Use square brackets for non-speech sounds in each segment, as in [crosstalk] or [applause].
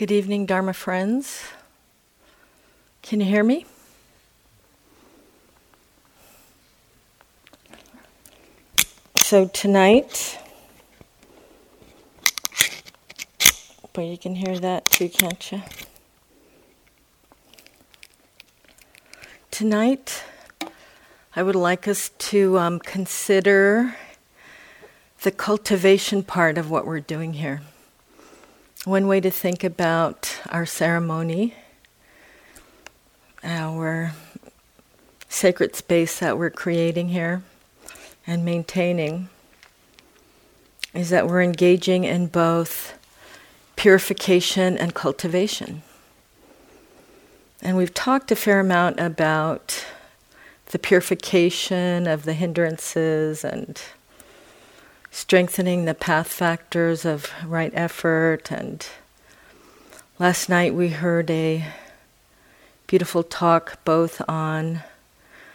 Good evening, Dharma friends. Can you hear me? So, tonight, but you can hear that too, can't you? Tonight, I would like us to um, consider the cultivation part of what we're doing here. One way to think about our ceremony, our sacred space that we're creating here and maintaining, is that we're engaging in both purification and cultivation. And we've talked a fair amount about the purification of the hindrances and strengthening the path factors of right effort. And last night we heard a beautiful talk both on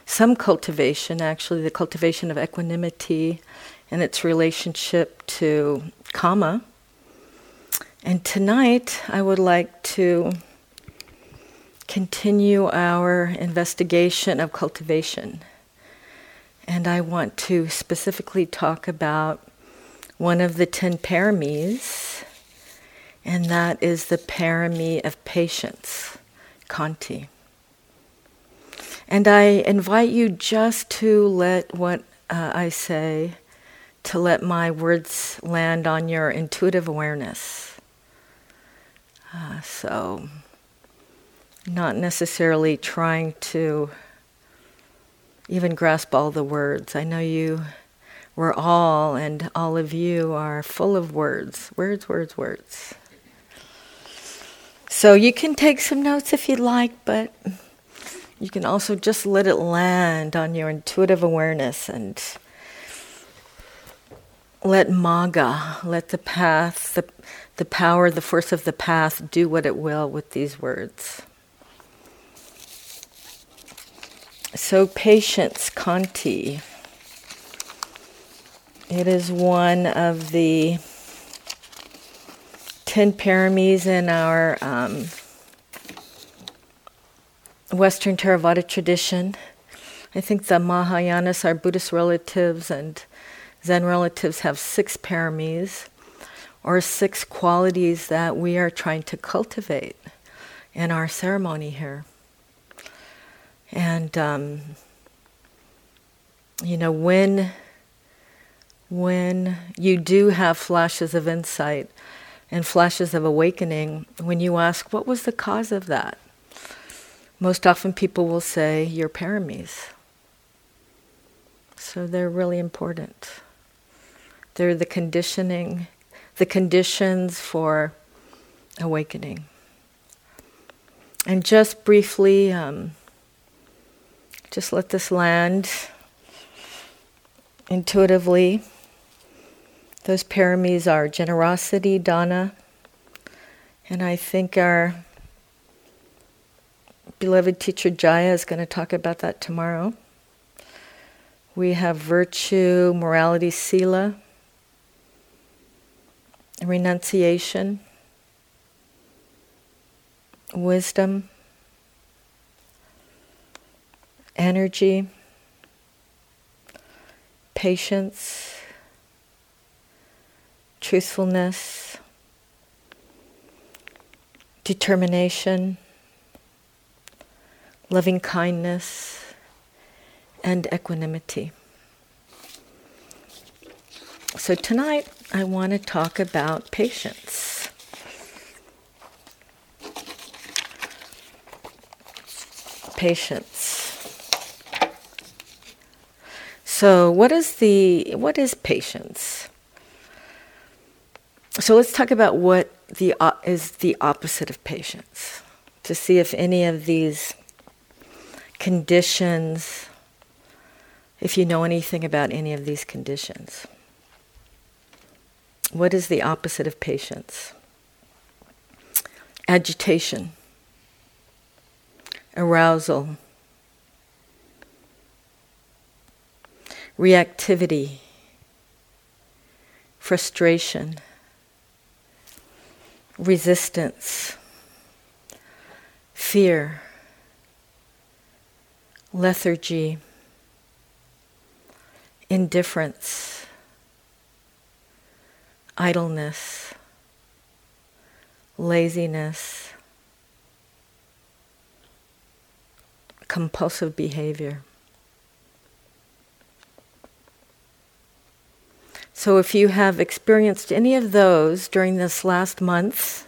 some cultivation, actually, the cultivation of equanimity and its relationship to kama. And tonight I would like to continue our investigation of cultivation. And I want to specifically talk about one of the ten paramis, and that is the parami of patience, Khanti. And I invite you just to let what uh, I say, to let my words land on your intuitive awareness. Uh, so, not necessarily trying to even grasp all the words. I know you, we're all, and all of you are full of words, words, words, words. So you can take some notes if you'd like, but you can also just let it land on your intuitive awareness and let magga, let the path, the, the power, the force of the path do what it will with these words. So, patience, Khanti. It is one of the ten paramis in our um, Western Theravada tradition. I think the Mahayanas, our Buddhist relatives, and Zen relatives have six paramis, or six qualities that we are trying to cultivate in our ceremony here. And um, you know when when you do have flashes of insight and flashes of awakening, when you ask what was the cause of that, most often people will say your paramis. So they're really important. They're the conditioning, the conditions for awakening. And just briefly, um, just let this land intuitively. Those paramis are generosity, dana, and I think our beloved teacher Jaya is going to talk about that tomorrow. We have virtue, morality, sila, renunciation, wisdom, energy, patience, truthfulness, determination, loving kindness, and equanimity. So tonight I want to talk about patience. Patience. So, what is the what is patience? So let's talk about what the uh, is the opposite of patience. To see if any of these conditions if you know anything about any of these conditions. What is the opposite of patience? Agitation, arousal, reactivity, frustration, resistance, fear, lethargy, indifference, idleness, laziness, compulsive behavior. So, if you have experienced any of those during this last month,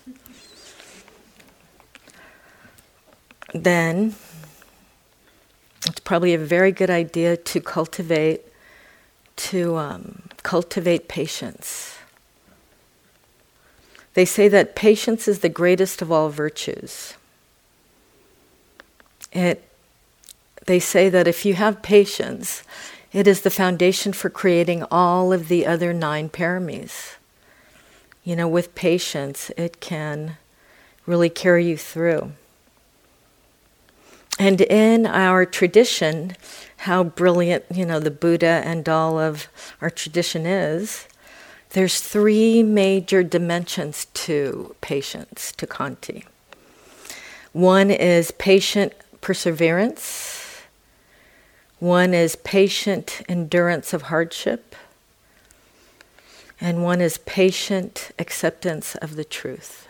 then it's probably a very good idea to cultivate to um, cultivate patience. They say that patience is the greatest of all virtues. It, they say that if you have patience, it is the foundation for creating all of the other nine paramis. You know, with patience, it can really carry you through. And in our tradition, how brilliant, you know, the Buddha and all of our tradition is, there's three major dimensions to patience, to Khanti. One is patient perseverance. One is patient endurance of hardship, and one is patient acceptance of the truth.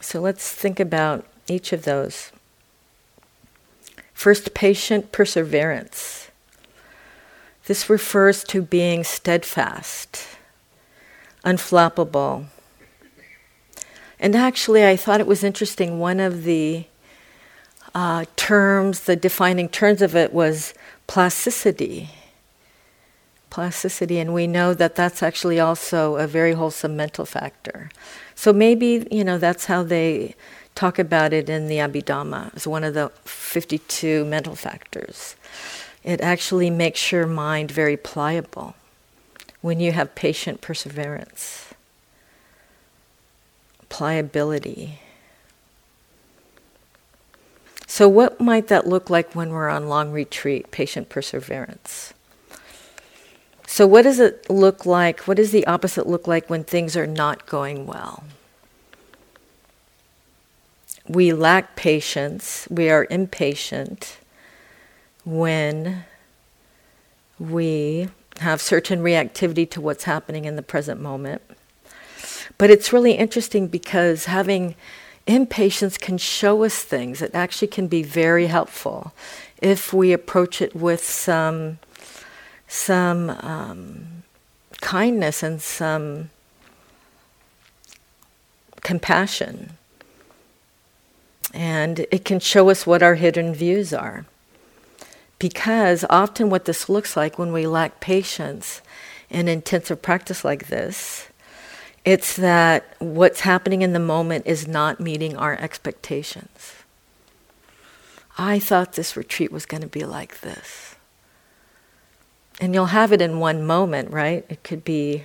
So let's think about each of those. First, patient perseverance. This refers to being steadfast, unflappable. And actually, I thought it was interesting. One of the uh, terms, the defining terms of it was plasticity. Plasticity, and we know that that's actually also a very wholesome mental factor. So maybe, you know, that's how they talk about it in the Abhidhamma It's one of the 52 mental factors. It actually makes your mind very pliable when you have patient perseverance, pliability. So, what might that look like when we're on long retreat, patient perseverance? So, what does it look like? What does the opposite look like when things are not going well? We lack patience, we are impatient when we have certain reactivity to what's happening in the present moment. But it's really interesting because having impatience can show us things. It actually can be very helpful if we approach it with some some um, kindness and some compassion. And it can show us what our hidden views are. Because often, what this looks like when we lack patience in intensive practice like this it's that what's happening in the moment is not meeting our expectations. I thought this retreat was going to be like this. And you'll have it in one moment, right? It could be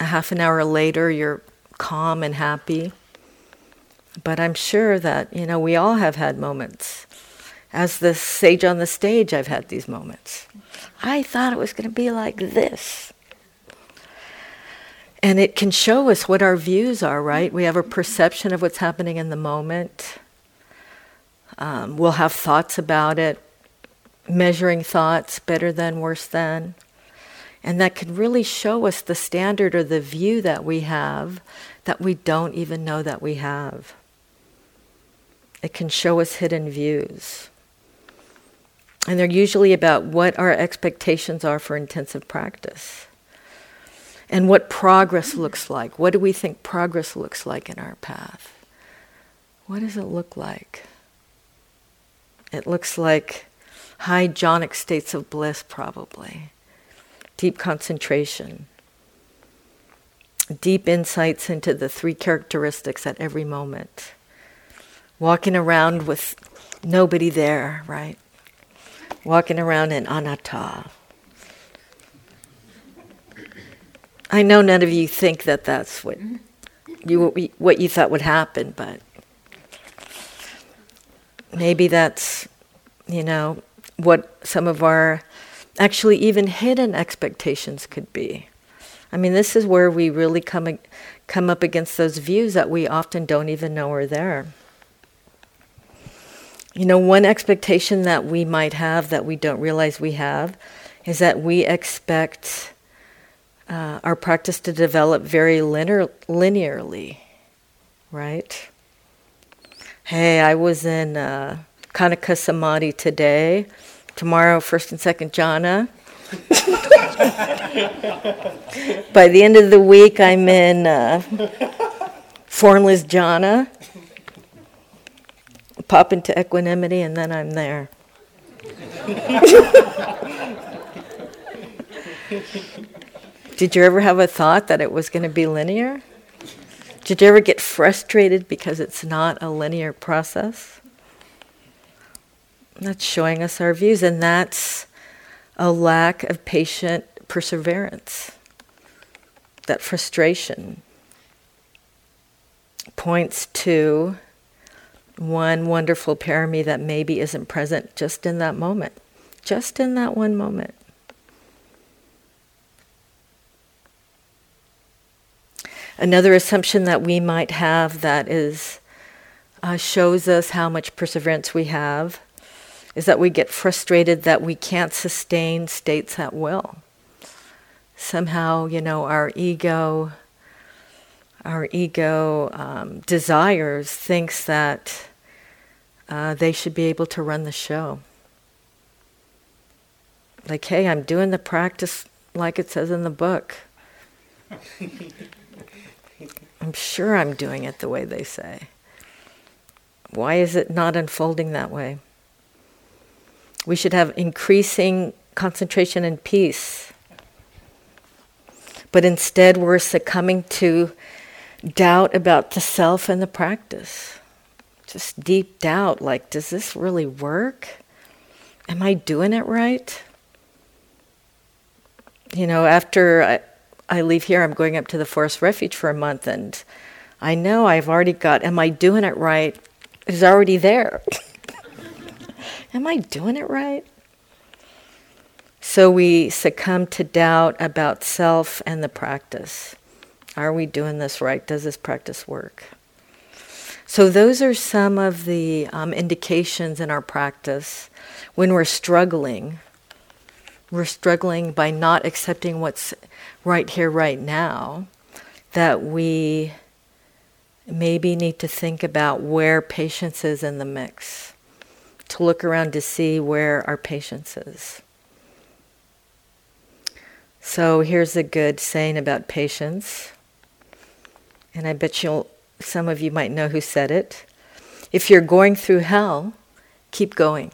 a half an hour later, you're calm and happy. But I'm sure that, you know, we all have had moments. As the sage on the stage, I've had these moments. I thought it was going to be like this. And it can show us what our views are, right? We have a perception of what's happening in the moment. Um, we'll have thoughts about it, measuring thoughts, better than, worse than. And that can really show us the standard or the view that we have that we don't even know that we have. It can show us hidden views. And they're usually about what our expectations are for intensive practice and what progress looks like. What do we think progress looks like in our path? What does it look like? It looks like high jhanic states of bliss, probably, deep concentration, deep insights into the three characteristics at every moment, walking around with nobody there, right? Walking around in anatta, I know none of you think that that's what you what you thought would happen, but maybe that's you know what some of our actually even hidden expectations could be. I mean, this is where we really come, come up against those views that we often don't even know are there. You know, one expectation that we might have that we don't realize we have is that we expect uh, our practice to develop very linear, linearly, right? Hey, I was in uh, Khanika Samadhi today. Tomorrow, first and second jhana. [laughs] By the end of the week, I'm in uh, formless jhana. Pop into equanimity, and then I'm there. [laughs] Did you ever have a thought that it was going to be linear? Did you ever get frustrated because it's not a linear process? That's showing us our views, and that's a lack of patient perseverance. That frustration points to one wonderful parami that maybe isn't present just in that moment, just in that one moment. Another assumption that we might have that is uh, shows us how much perseverance we have is that we get frustrated that we can't sustain states at will. Somehow, you know, our ego, our ego um, desires, thinks that uh, they should be able to run the show. Like, hey, I'm doing the practice like it says in the book. [laughs] I'm sure I'm doing it the way they say. Why is it not unfolding that way? We should have increasing concentration and peace. But instead, we're succumbing to doubt about the self and the practice. Just deep doubt like, does this really work? Am I doing it right? You know, after I, I leave here, I'm going up to the forest refuge for a month, and I know I've already got, am I doing it right? It's already there. [laughs] Am I doing it right? So we succumb to doubt about self and the practice. Are we doing this right? Does this practice work? So, those are some of the um, indications in our practice when we're struggling. We're struggling by not accepting what's right here, right now, that we maybe need to think about where patience is in the mix to look around to see where our patience is. So here's a good saying about patience, and I bet you'll some of you might know who said it. If you're going through hell, keep going.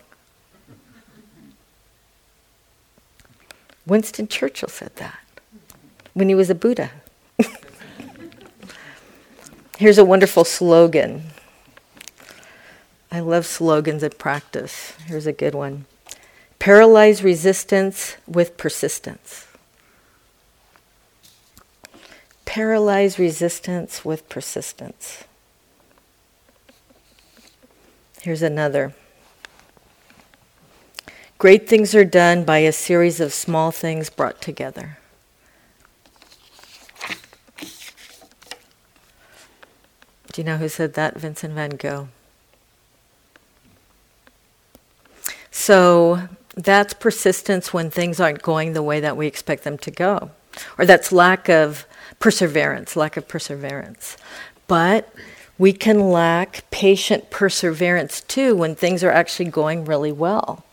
Winston Churchill said that when he was a Buddha. Here's a wonderful slogan I love slogans at practice. Here's a good one Paralyze resistance with persistence. Paralyze resistance with persistence. Here's another. Great things are done by a series of small things brought together. You know who said that? Vincent van Gogh. So that's persistence when things aren't going the way that we expect them to go. Or that's lack of perseverance, lack of perseverance. But we can lack patient perseverance too when things are actually going really well.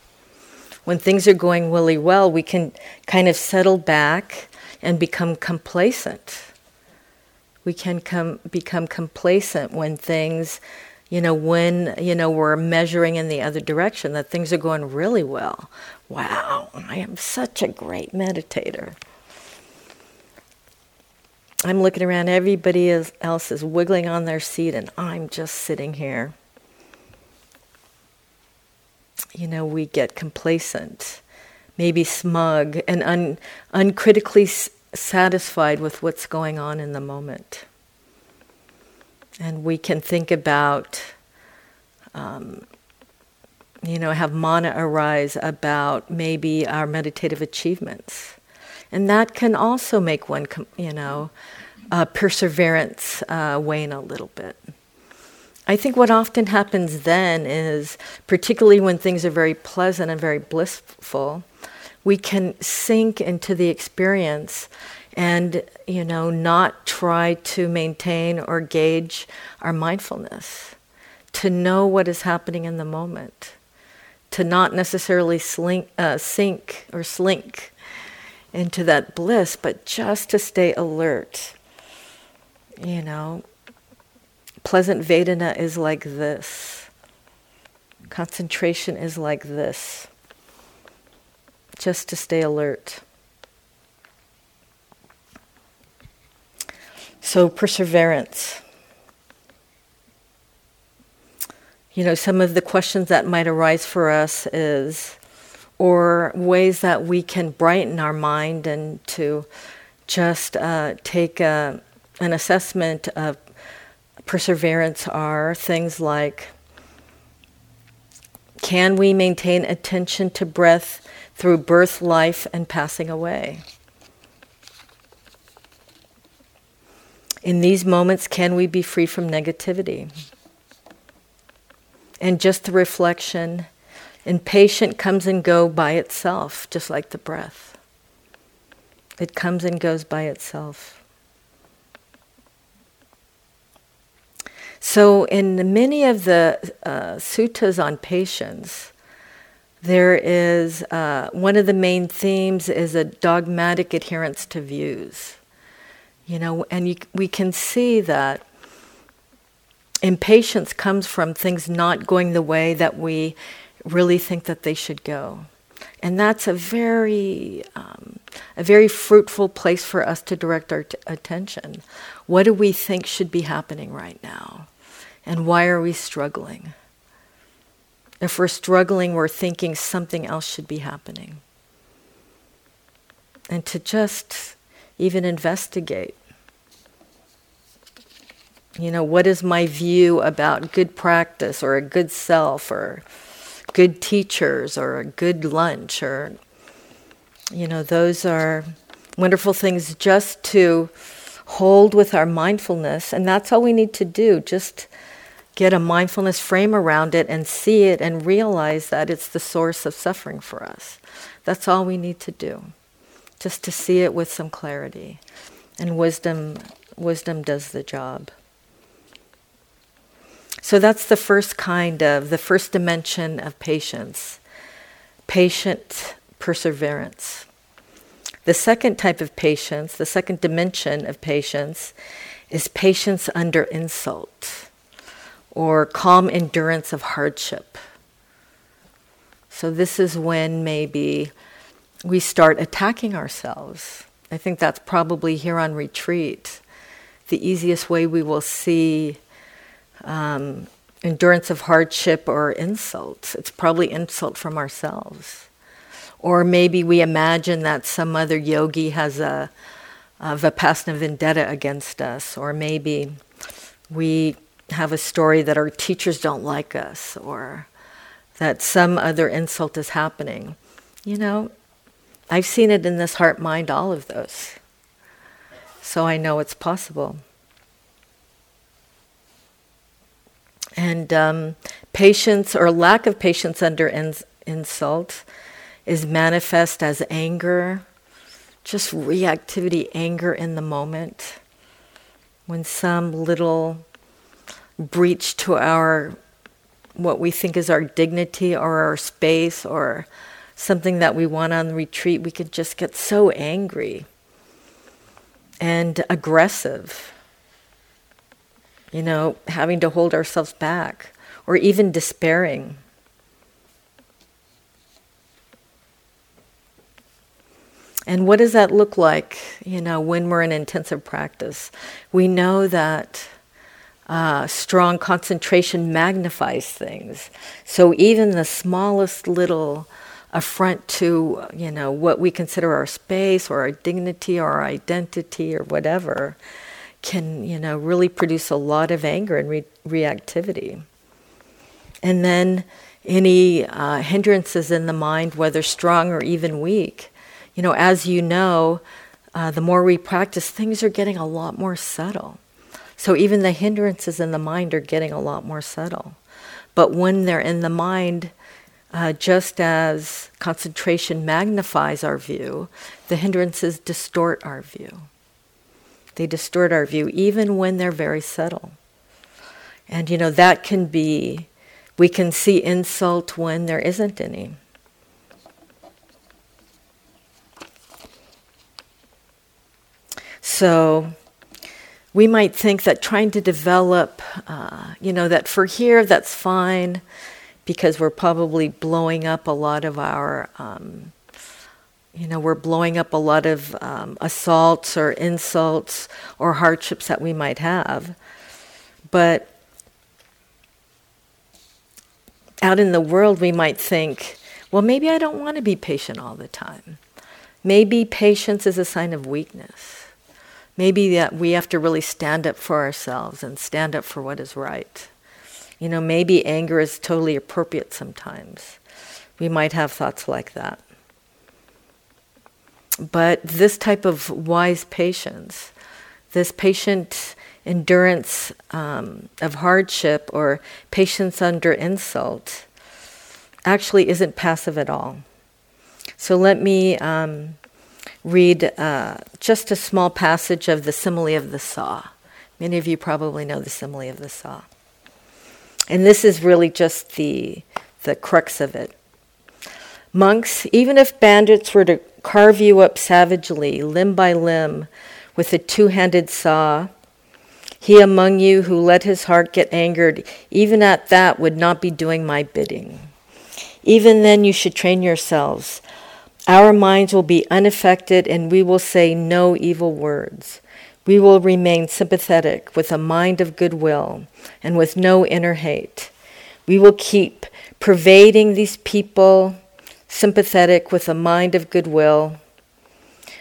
When things are going really well, we can kind of settle back and become complacent. We can come, become complacent when things you know, when, you know, we're measuring in the other direction, that things are going really well. Wow, I am such a great meditator. I'm looking around, everybody else is wiggling on their seat, and I'm just sitting here. You know, we get complacent, maybe smug, and un- uncritically satisfied with what's going on in the moment. And we can think about, um, you know, have mana arise about maybe our meditative achievements And that can also make one, you know, uh, perseverance uh, wane a little bit. I think what often happens then is, particularly when things are very pleasant and very blissful, we can sink into the experience and, you know, not try to maintain or gauge our mindfulness, to know what is happening in the moment, to not necessarily slink, uh, sink or slink into that bliss, but just to stay alert. You know, pleasant Vedana is like this. Concentration is like this. Just to stay alert. So, perseverance. You know, some of the questions that might arise for us is or ways that we can brighten our mind and to just uh, take a, an assessment of perseverance are things like can we maintain attention to breath through birth, life, and passing away? In these moments, can we be free from negativity? And just the reflection and comes and go by itself, just like the breath. It comes and goes by itself. So, in many of the uh, suttas on patience, there is uh, one of the main themes is a dogmatic adherence to views. You know, and you, we can see that impatience comes from things not going the way that we really think that they should go. And that's a very, um, a very fruitful place for us to direct our t- attention. What do we think should be happening right now? And why are we struggling? If we're struggling, we're thinking something else should be happening. And to just even investigate. You know, what is my view about good practice or a good self or good teachers or a good lunch or you know those are wonderful things just to hold with our mindfulness and that's all we need to do just get a mindfulness frame around it and see it and realize that it's the source of suffering for us. That's all we need to do just to see it with some clarity. And wisdom wisdom does the job. So that's the first kind of, the first dimension of patience. Patient perseverance. The second type of patience, the second dimension of patience, is patience under insult or calm endurance of hardship. So, this is when maybe we start attacking ourselves. I think that's probably here on retreat. The easiest way we will see um, endurance of hardship or insult. It's probably insult from ourselves. Or maybe we imagine that some other yogi has a, a vipassana vendetta against us. Or maybe we have a story that our teachers don't like us or that some other insult is happening. You know, I've seen it in this heart mind, all of those. So I know it's possible. And um, patience or lack of patience under ins- insult is manifest as anger, just reactivity, anger in the moment. When some little breach to our what we think is our dignity or our space or something that we want on retreat, we can just get so angry and aggressive you know, having to hold ourselves back or even despairing. And what does that look like, you know, when we're in intensive practice? We know that uh, strong concentration magnifies things. So even the smallest little affront to, you know, what we consider our space or our dignity or our identity or whatever, can, you know, really produce a lot of anger and re- reactivity. And then any uh, hindrances in the mind, whether strong or even weak, you know, as you know, uh, the more we practice, things are getting a lot more subtle. So even the hindrances in the mind are getting a lot more subtle. But when they're in the mind, uh, just as concentration magnifies our view, the hindrances distort our view. They distort our view even when they're very subtle. And you know, that can be, we can see insult when there isn't any. So we might think that trying to develop, uh, you know, that for here, that's fine because we're probably blowing up a lot of our um, you know, we're blowing up a lot of um, assaults or insults or hardships that we might have. But out in the world, we might think, well, maybe I don't want to be patient all the time. Maybe patience is a sign of weakness. Maybe that we have to really stand up for ourselves and stand up for what is right. You know, maybe anger is totally appropriate sometimes. We might have thoughts like that. But this type of wise patience, this patient endurance um, of hardship or patience under insult, actually isn't passive at all. So let me um, read uh, just a small passage of the simile of the saw. Many of you probably know the simile of the saw. And this is really just the, the crux of it. Monks, even if bandits were to carve you up savagely, limb by limb, with a two handed saw, he among you who let his heart get angered, even at that would not be doing my bidding. Even then, you should train yourselves. Our minds will be unaffected, and we will say no evil words. We will remain sympathetic with a mind of goodwill and with no inner hate. We will keep pervading these people sympathetic with a mind of goodwill,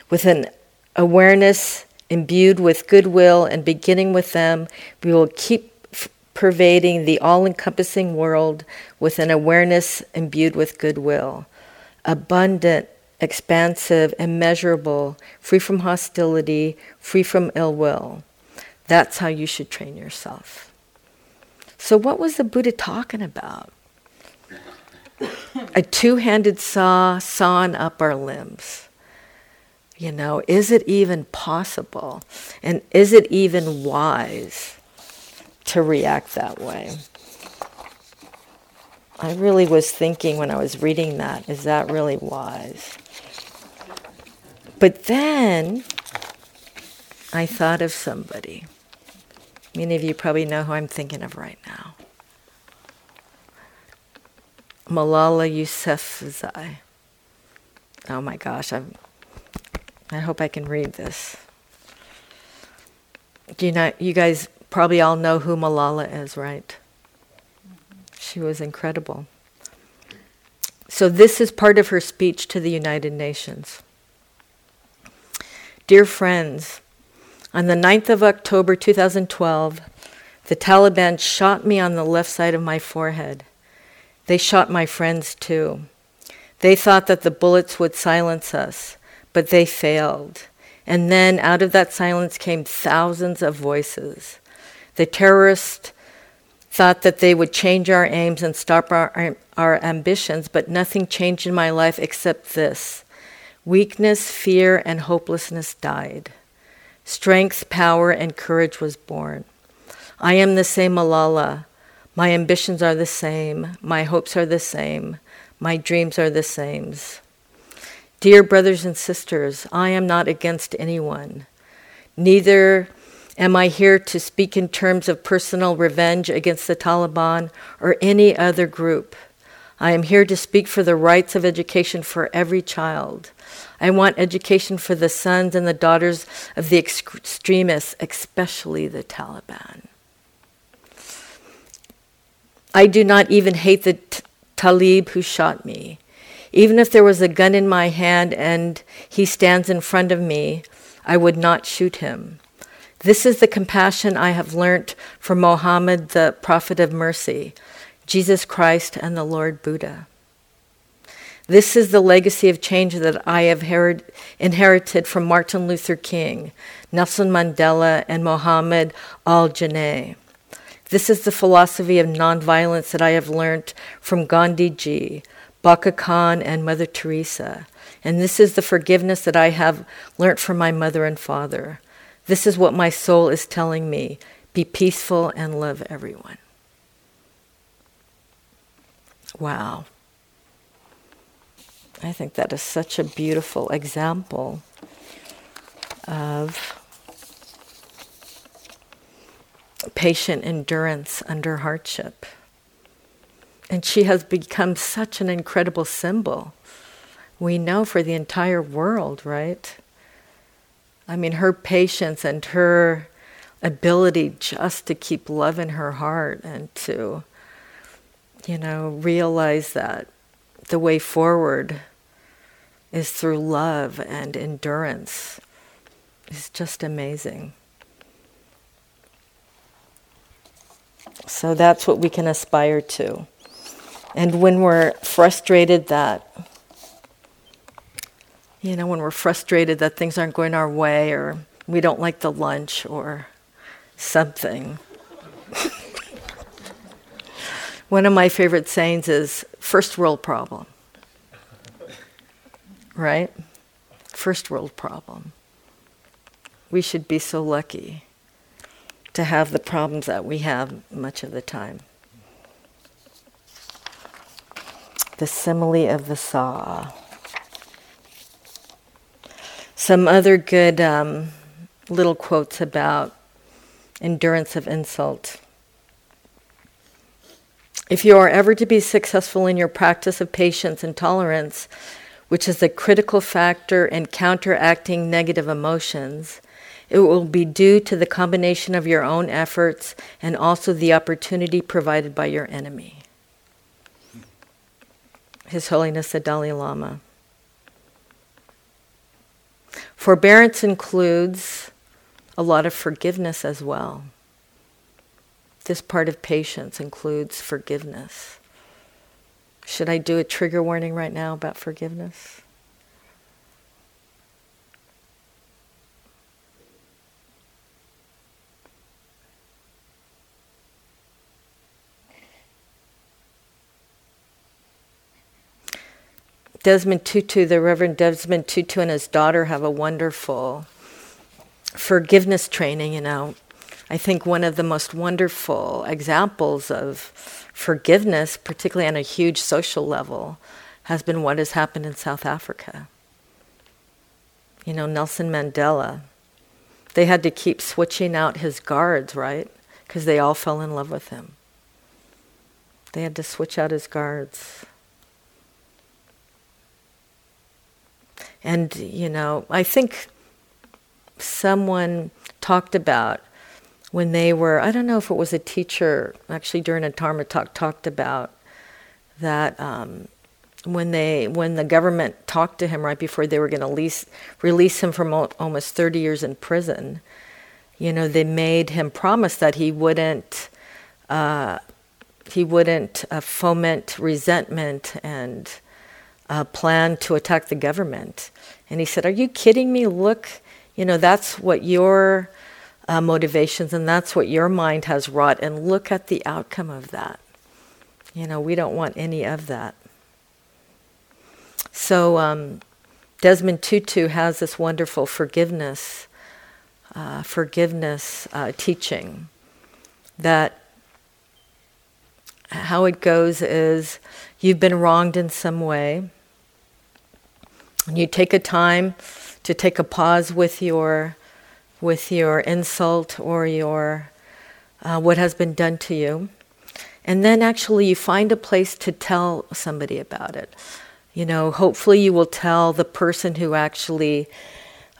with an awareness imbued with goodwill and beginning with them, we will keep f- pervading the all encompassing world with an awareness imbued with goodwill. Abundant, expansive, immeasurable, free from hostility, free from ill will. That's how you should train yourself. So, what was the Buddha talking about? a two handed saw sawing up our limbs. You know, is it even possible? And is it even wise to react that way? I really was thinking when I was reading that, is that really wise? But then I thought of somebody. Many of you probably know who I'm thinking of right now. Malala Yousafzai. Oh my gosh, I'm, I hope I can read this. Do you know, you guys probably all know who Malala is, right? She was incredible. So, this is part of her speech to the United Nations. Dear friends, on the 9th of October 2012, the Taliban shot me on the left side of my forehead. They shot my friends too. They thought that the bullets would silence us, but they failed. And then out of that silence came thousands of voices. The terrorists thought that they would change our aims and stop our, our ambitions, but nothing changed in my life except this weakness, fear, and hopelessness died. Strength, power, and courage was born. I am the same Malala. My ambitions are the same. My hopes are the same. My dreams are the same. Dear brothers and sisters, I am not against anyone. Neither am I here to speak in terms of personal revenge against the Taliban or any other group. I am here to speak for the rights of education for every child. I want education for the sons and the daughters of the extremists, especially the Taliban. I do not even hate the t- Talib who shot me. Even if there was a gun in my hand and he stands in front of me, I would not shoot him. This is the compassion I have learnt from Mohammed, the prophet of mercy, Jesus Christ, and the Lord Buddha. This is the legacy of change that I have inherited from Martin Luther King, Nelson Mandela, and Mohammed Ali Jinnah. This is the philosophy of nonviolence that I have learned from Gandhi ji, Bacha Khan, and Mother Teresa. And this is the forgiveness that I have learnt from my mother and father. This is what my soul is telling me be peaceful and love everyone. Wow. I think that is such a beautiful example of patient endurance under hardship. And she has become such an incredible symbol. We know for the entire world, right? I mean, her patience and her ability just to keep love in her heart and to, you know, realize that the way forward is through love and endurance is just amazing. So that's what we can aspire to. And when we're frustrated that, you know, when we're frustrated that things aren't going our way or we don't like the lunch or something. [laughs] One of my favorite sayings is first world problem. Right? First world problem. We should be so lucky to have the problems that we have much of the time. The simile of the saw. Some other good um, little quotes about endurance of insult. If you are ever to be successful in your practice of patience and tolerance, which is a critical factor in counteracting negative emotions, it will be due to the combination of your own efforts and also the opportunity provided by your enemy. His Holiness the Dalai Lama. Forbearance includes a lot of forgiveness as well. This part of patience includes forgiveness. Should I do a trigger warning right now about forgiveness? Desmond Tutu, the Reverend Desmond Tutu, and his daughter have a wonderful forgiveness training. You know, I think one of the most wonderful examples of forgiveness, particularly on a huge social level, has been what has happened in South Africa. You know, Nelson Mandela, they had to keep switching out his guards, right? Because they all fell in love with him. They had to switch out his guards. And, you know, I think someone talked about when they were, I don't know if it was a teacher, actually during a Dharma talk, talked about that um, when they when the government talked to him right before they were going to release release him from almost 30 years in prison, you know, they made him promise that he wouldn't uh, he wouldn't uh, foment resentment and uh, plan to attack the government. And he said, Are you kidding me? Look, you know, that's what your uh, motivations and that's what your mind has wrought. And look at the outcome of that. You know, we don't want any of that. So, um, Desmond Tutu has this wonderful forgiveness, uh, forgiveness uh, teaching that how it goes is you've been wronged in some way and you take a time to take a pause with your with your insult or your uh, what has been done to you, and then actually you find a place to tell somebody about it. You know, hopefully you will tell the person who actually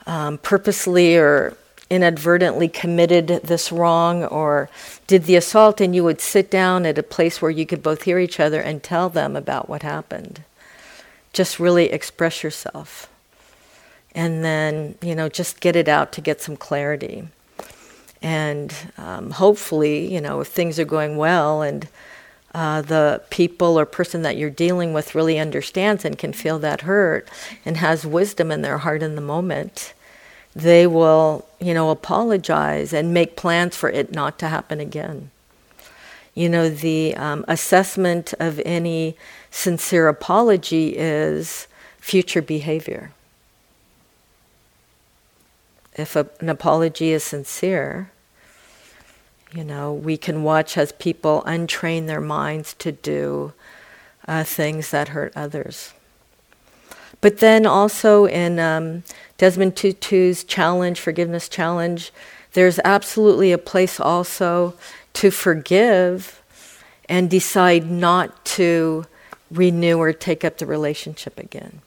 um, purposely or inadvertently committed this wrong or did the assault, and you would sit down at a place where you could both hear each other and tell them about what happened just really express yourself. And then, you know, just get it out to get some clarity. And um, hopefully, you know, if things are going well and uh, the people or person that you're dealing with really understands and can feel that hurt and has wisdom in their heart in the moment, they will, you know, apologize and make plans for it not to happen again. You know, the um, assessment of any sincere apology is future behavior. If a, an apology is sincere, you know, we can watch as people untrain their minds to do uh, things that hurt others. But then also in um, Desmond Tutu's challenge, forgiveness challenge, there's absolutely a place also to forgive and decide not to renew or take up the relationship again.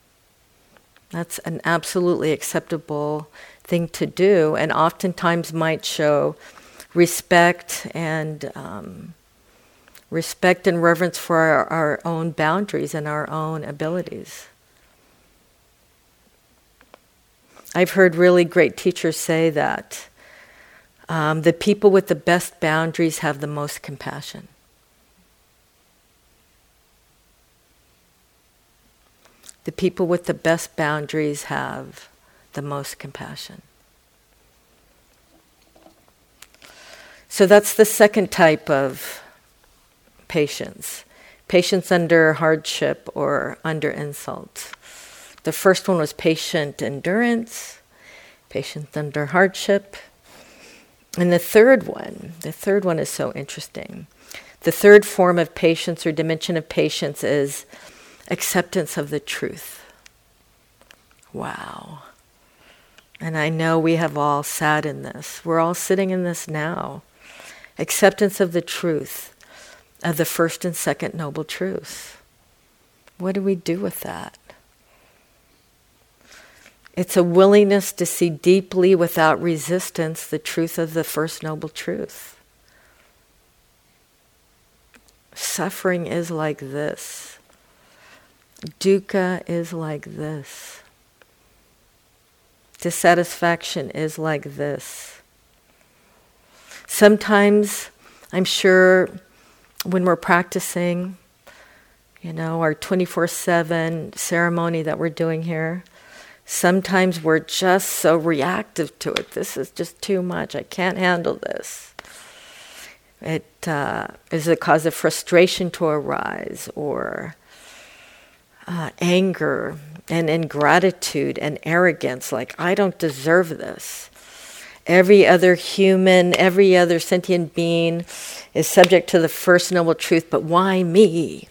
That's an absolutely acceptable thing to do, and oftentimes might show respect and um, respect and reverence for our, our own boundaries and our own abilities. I've heard really great teachers say that um, the people with the best boundaries have the most compassion. The people with the best boundaries have the most compassion. So that's the second type of patience patience under hardship or under insult. The first one was patient endurance, patience under hardship. And the third one, the third one is so interesting. The third form of patience or dimension of patience is acceptance of the truth. Wow. And I know we have all sat in this. We're all sitting in this now acceptance of the truth, of the first and second noble truths. What do we do with that? It's a willingness to see deeply without resistance the truth of the first noble truth. Suffering is like this. Dukkha is like this. Dissatisfaction is like this. Sometimes, I'm sure, when we're practicing, you know, our 24 7 ceremony that we're doing here, sometimes we're just so reactive to it. This is just too much. I can't handle this. It uh, is a cause of frustration to arise or uh, anger and ingratitude and arrogance, like, I don't deserve this. Every other human, every other sentient being is subject to the first noble truth, but why me?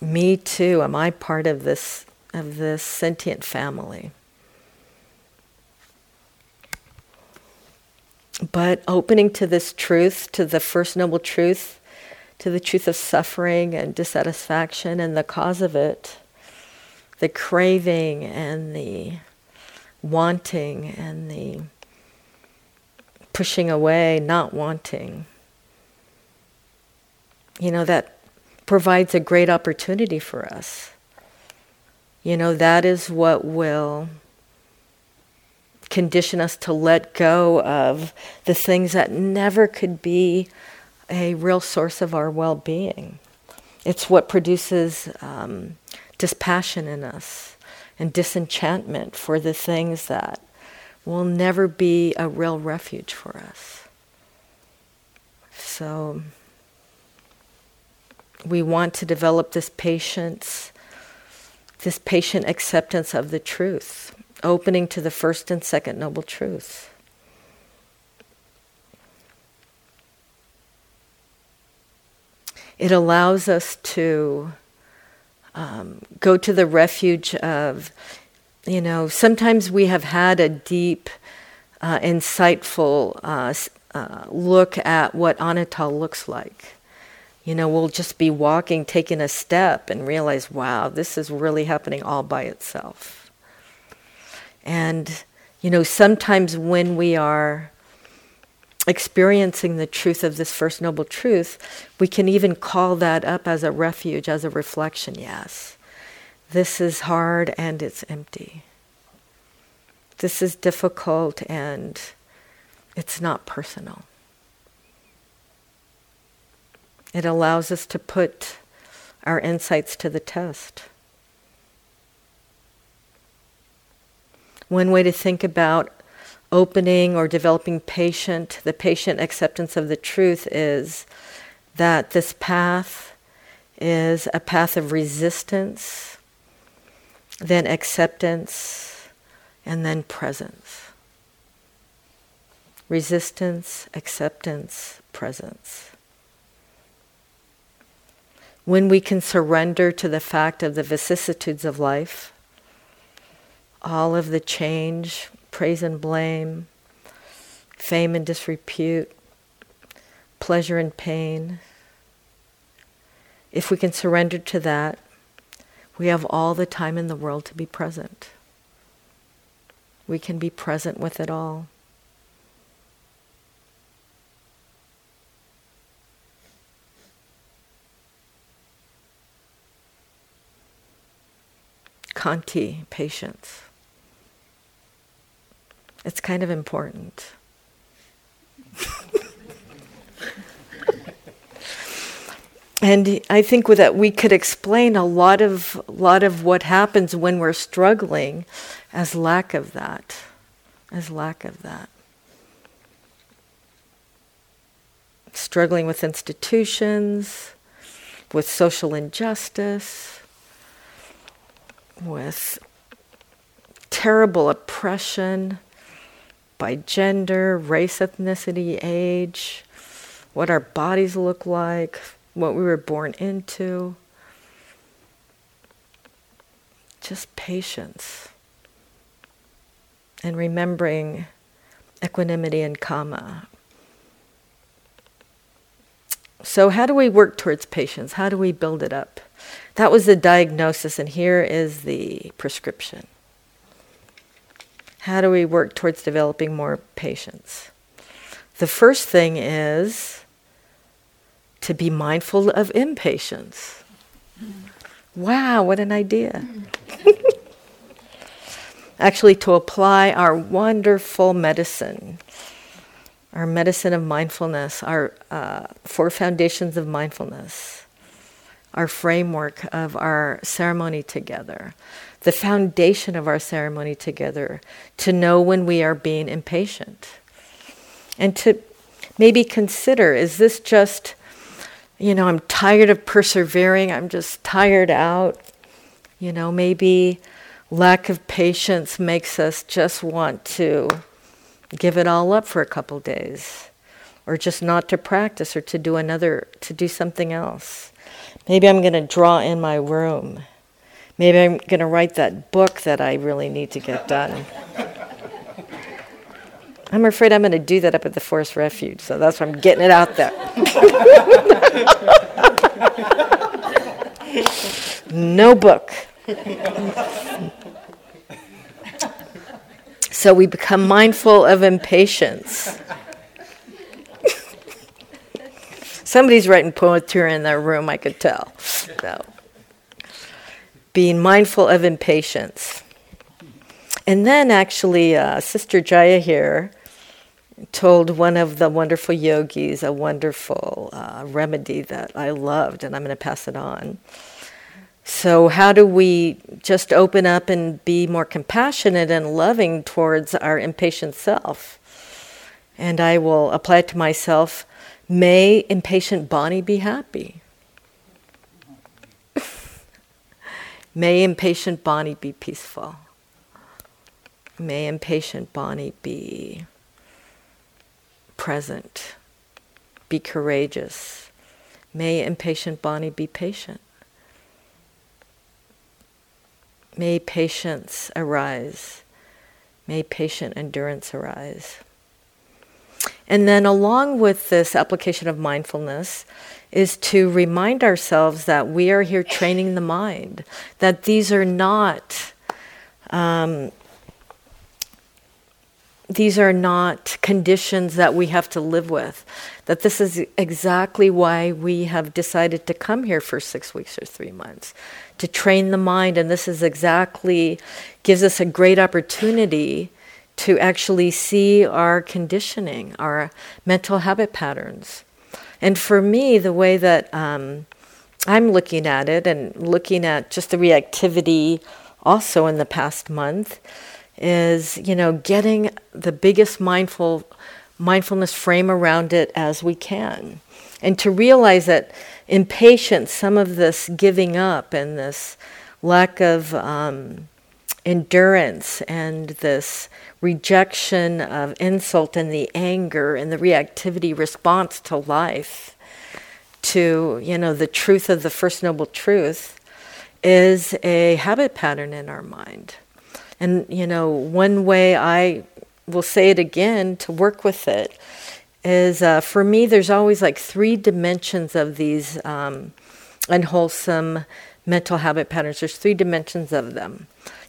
Me too. Am I part of this of this sentient family? But opening to this truth, to the first noble truth, to the truth of suffering and dissatisfaction and the cause of it, the craving and the wanting and the pushing away, not wanting. You know, that provides a great opportunity for us. You know, that is what will condition us to let go of the things that never could be a real source of our well being. It's what produces um, dispassion in us and disenchantment for the things that will never be a real refuge for us. So we want to develop this patience, this patient acceptance of the truth, opening to the first and second noble truths. It allows us to um, go to the refuge of, you know, sometimes we have had a deep, uh, insightful uh, uh, look at what Anatta looks like. You know, we'll just be walking, taking a step, and realize, wow, this is really happening all by itself. And, you know, sometimes when we are experiencing the truth of this First Noble Truth, we can even call that up as a refuge, as a reflection. Yes, this is hard and it's empty. This is difficult and it's not personal. It allows us to put our insights to the test. One way to think about opening or developing patient, the patient acceptance of the truth is that this path is a path of resistance, then acceptance, and then presence. Resistance, acceptance, presence. When we can surrender to the fact of the vicissitudes of life, all of the change, praise and blame, fame and disrepute, pleasure and pain, if we can surrender to that, we have all the time in the world to be present. We can be present with it all. Khanti, patience. It's kind of important. [laughs] and I think with that we could explain a lot of lot of what happens when we're struggling as lack of that, as lack of that. Struggling with institutions, with social injustice, with terrible oppression by gender, race, ethnicity, age, what our bodies look like, what we were born into. Just patience. And remembering equanimity and kamma. So, how do we work towards patience? How do we build it up? That was the diagnosis, and here is the prescription. How do we work towards developing more patience? The first thing is to be mindful of impatience. Wow, what an idea. [laughs] Actually, to apply our wonderful medicine, our medicine of mindfulness, our uh, four foundations of mindfulness, our framework of our ceremony together the foundation of our ceremony together, to know when we are being impatient. And to maybe consider is this just, you know, I'm tired of persevering, I'm just tired out. You know, maybe lack of patience makes us just want to give it all up for a couple days or just not to practice or to do another to do something else maybe i'm going to draw in my room Maybe I'm going to write that book that I really need to get done. I'm afraid I'm going to do that up at the Forest Refuge, so that's why I'm getting it out there. [laughs] no book. so we become mindful of impatience. [laughs] Somebody's writing poetry in their room, I could tell. So being mindful of impatience. And then, actually, uh, Sister Jaya here told one of the wonderful yogis a wonderful uh, remedy that I loved, and I'm going to pass it on. So, how do we just open up and be more compassionate and loving towards our impatient self? And I will apply it to myself. May impatient Bonnie be happy. May impatient Bonnie be peaceful. May impatient Bonnie be present, be courageous. May impatient Bonnie be patient. May patience arise. May patient endurance arise. And then, along with this application of mindfulness, is to remind ourselves that we are here training the mind, that these are not. Um, these are not conditions that we have to live with. That this is exactly why we have decided to come here for six weeks or three months to train the mind, and this is exactly gives us a great opportunity to actually see our conditioning, our mental habit patterns, And for me, the way that um, I'm looking at it and looking at just the reactivity also in the past month is, you know, getting the biggest mindful mindfulness frame around it as we can. And to realize that impatience, some of this giving up and this lack of um, endurance and this rejection of insult and the anger and the reactivity response to life to you know the truth of the first noble truth is a habit pattern in our mind. And you know one way i will say it again to work with it is uh, for me there's always like three dimensions of these um, unwholesome mental habit patterns. There's three dimensions of them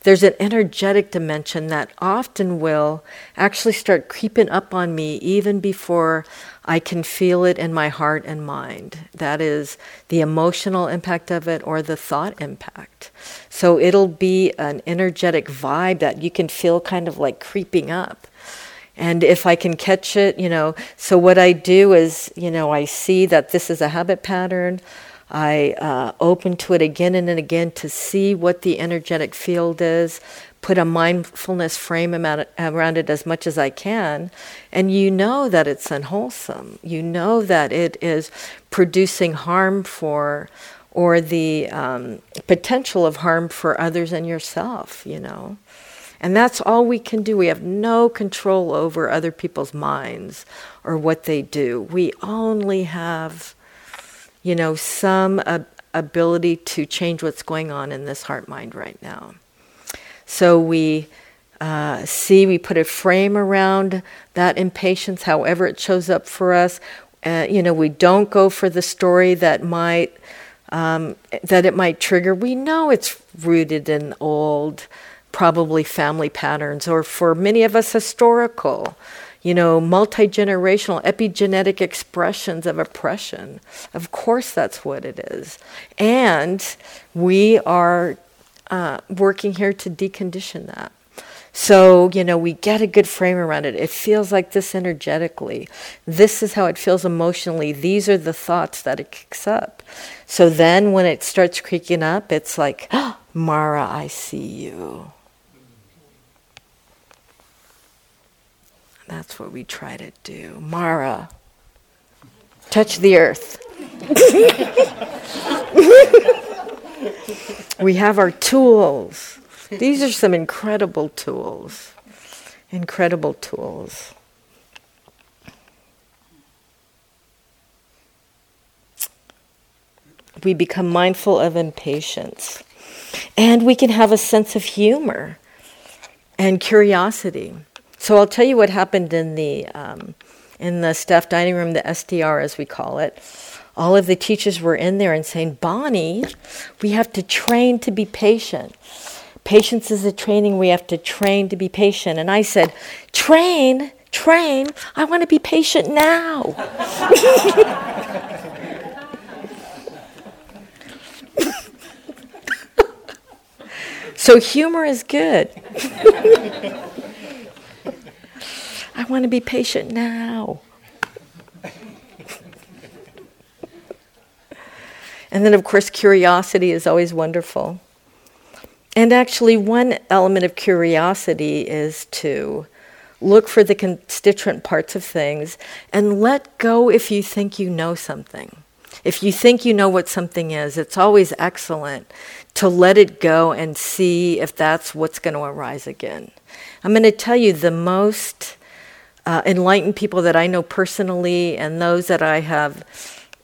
there's an energetic dimension that often will actually start creeping up on me even before I can feel it in my heart and mind. That is the emotional impact of it or the thought impact. So it'll be an energetic vibe that you can feel kind of like creeping up. And if I can catch it, you know, so what I do is, you know, I see that this is a habit pattern. I uh, open to it again and again to see what the energetic field is, put a mindfulness frame around it as much as I can, and you know that it's unwholesome. You know that it is producing harm for, or the um, potential of harm for others and yourself, you know. And that's all we can do. We have no control over other people's minds or what they do. We only have you know, some ability to change what's going on in this heart mind right now. So we uh, see, we put a frame around that impatience, however it shows up for us. Uh, you know, we don't go for the story that might um, that it might trigger. We know it's rooted in old, probably family patterns, or for many of us, historical you know, multi generational epigenetic expressions of oppression. Of course, that's what it is. And we are uh, working here to decondition that. So, you know, we get a good frame around it. It feels like this energetically. This is how it feels emotionally. These are the thoughts that it kicks up. So then when it starts creaking up, it's like, oh, [gasps] Mara, I see you. That's what we try to do. Mara, touch the earth. [laughs] we have our tools. These are some incredible tools. Incredible tools. We become mindful of impatience. And we can have a sense of humor and curiosity. So I'll tell you what happened in the um, in the staff dining room, the SDR as we call it. All of the teachers were in there and saying, Bonnie, we have to train to be patient. Patience is a training. We have to train to be patient. And I said, Train, train. I want to be patient now. [laughs] so humor is good. [laughs] I want to be patient now. and then, of course, curiosity is always wonderful. And actually, one element of curiosity is to look for the constituent parts of things and let go if you think you know something. If you think you know what something is, it's always excellent to let it go and see if that's what's going to arise again. I'm going to tell you the most uh, enlightened people that I know personally and those that I have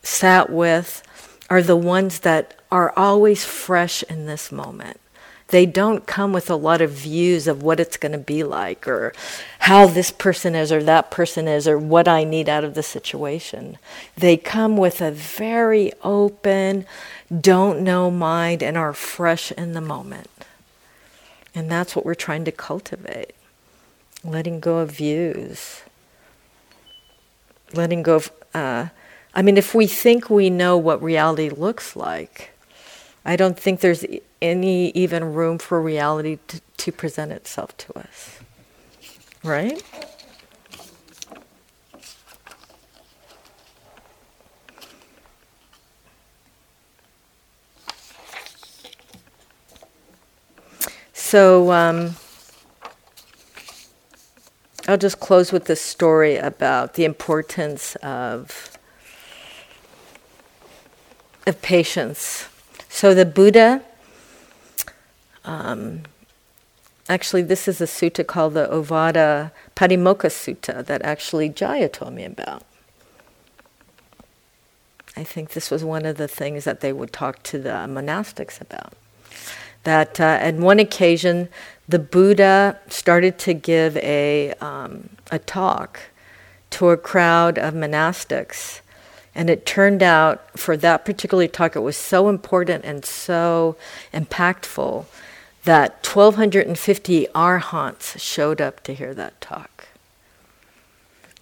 sat with are the ones that are always fresh in this moment. They don't come with a lot of views of what it's going to be like or how this person is or that person is or what I need out of the situation. They come with a very open, don't know mind and are fresh in the moment. And that's what we're trying to cultivate letting go of views, letting go of. Uh, I mean, if we think we know what reality looks like, I don't think there's any even room for reality to, to present itself to us. Right? So, um, I'll just close with this story about the importance of of patience. So the Buddha, um, actually, this is a sutta called the Ovada Patimokkha Sutta that actually Jaya told me about. I think this was one of the things that they would talk to the monastics about. That uh, at one occasion, the Buddha started to give a, um, a talk to a crowd of monastics and it turned out for that particular talk, it was so important and so impactful that 1,250 arhants showed up to hear that talk.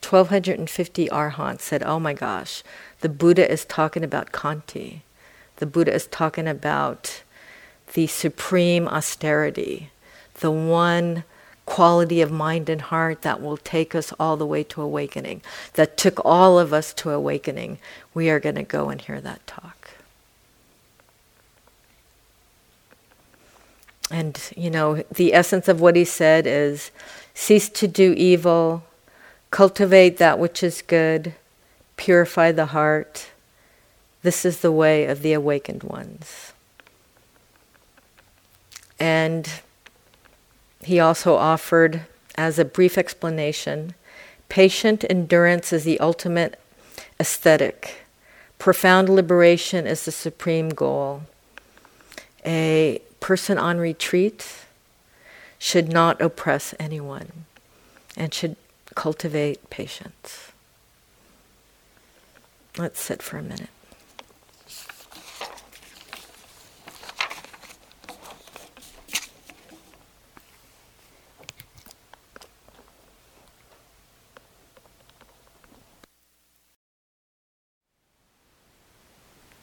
1,250 arhants said, Oh my gosh, the Buddha is talking about Khanti. The Buddha is talking about the supreme austerity, the one quality of mind and heart that will take us all the way to awakening, that took all of us to awakening, we are going to go and hear that talk. And, you know, the essence of what he said is cease to do evil, cultivate that which is good, purify the heart. This is the way of the awakened ones. And he also offered, as a brief explanation, patient endurance is the ultimate aesthetic. Profound liberation is the supreme goal. A person on retreat should not oppress anyone and should cultivate patience. Let's sit for a minute.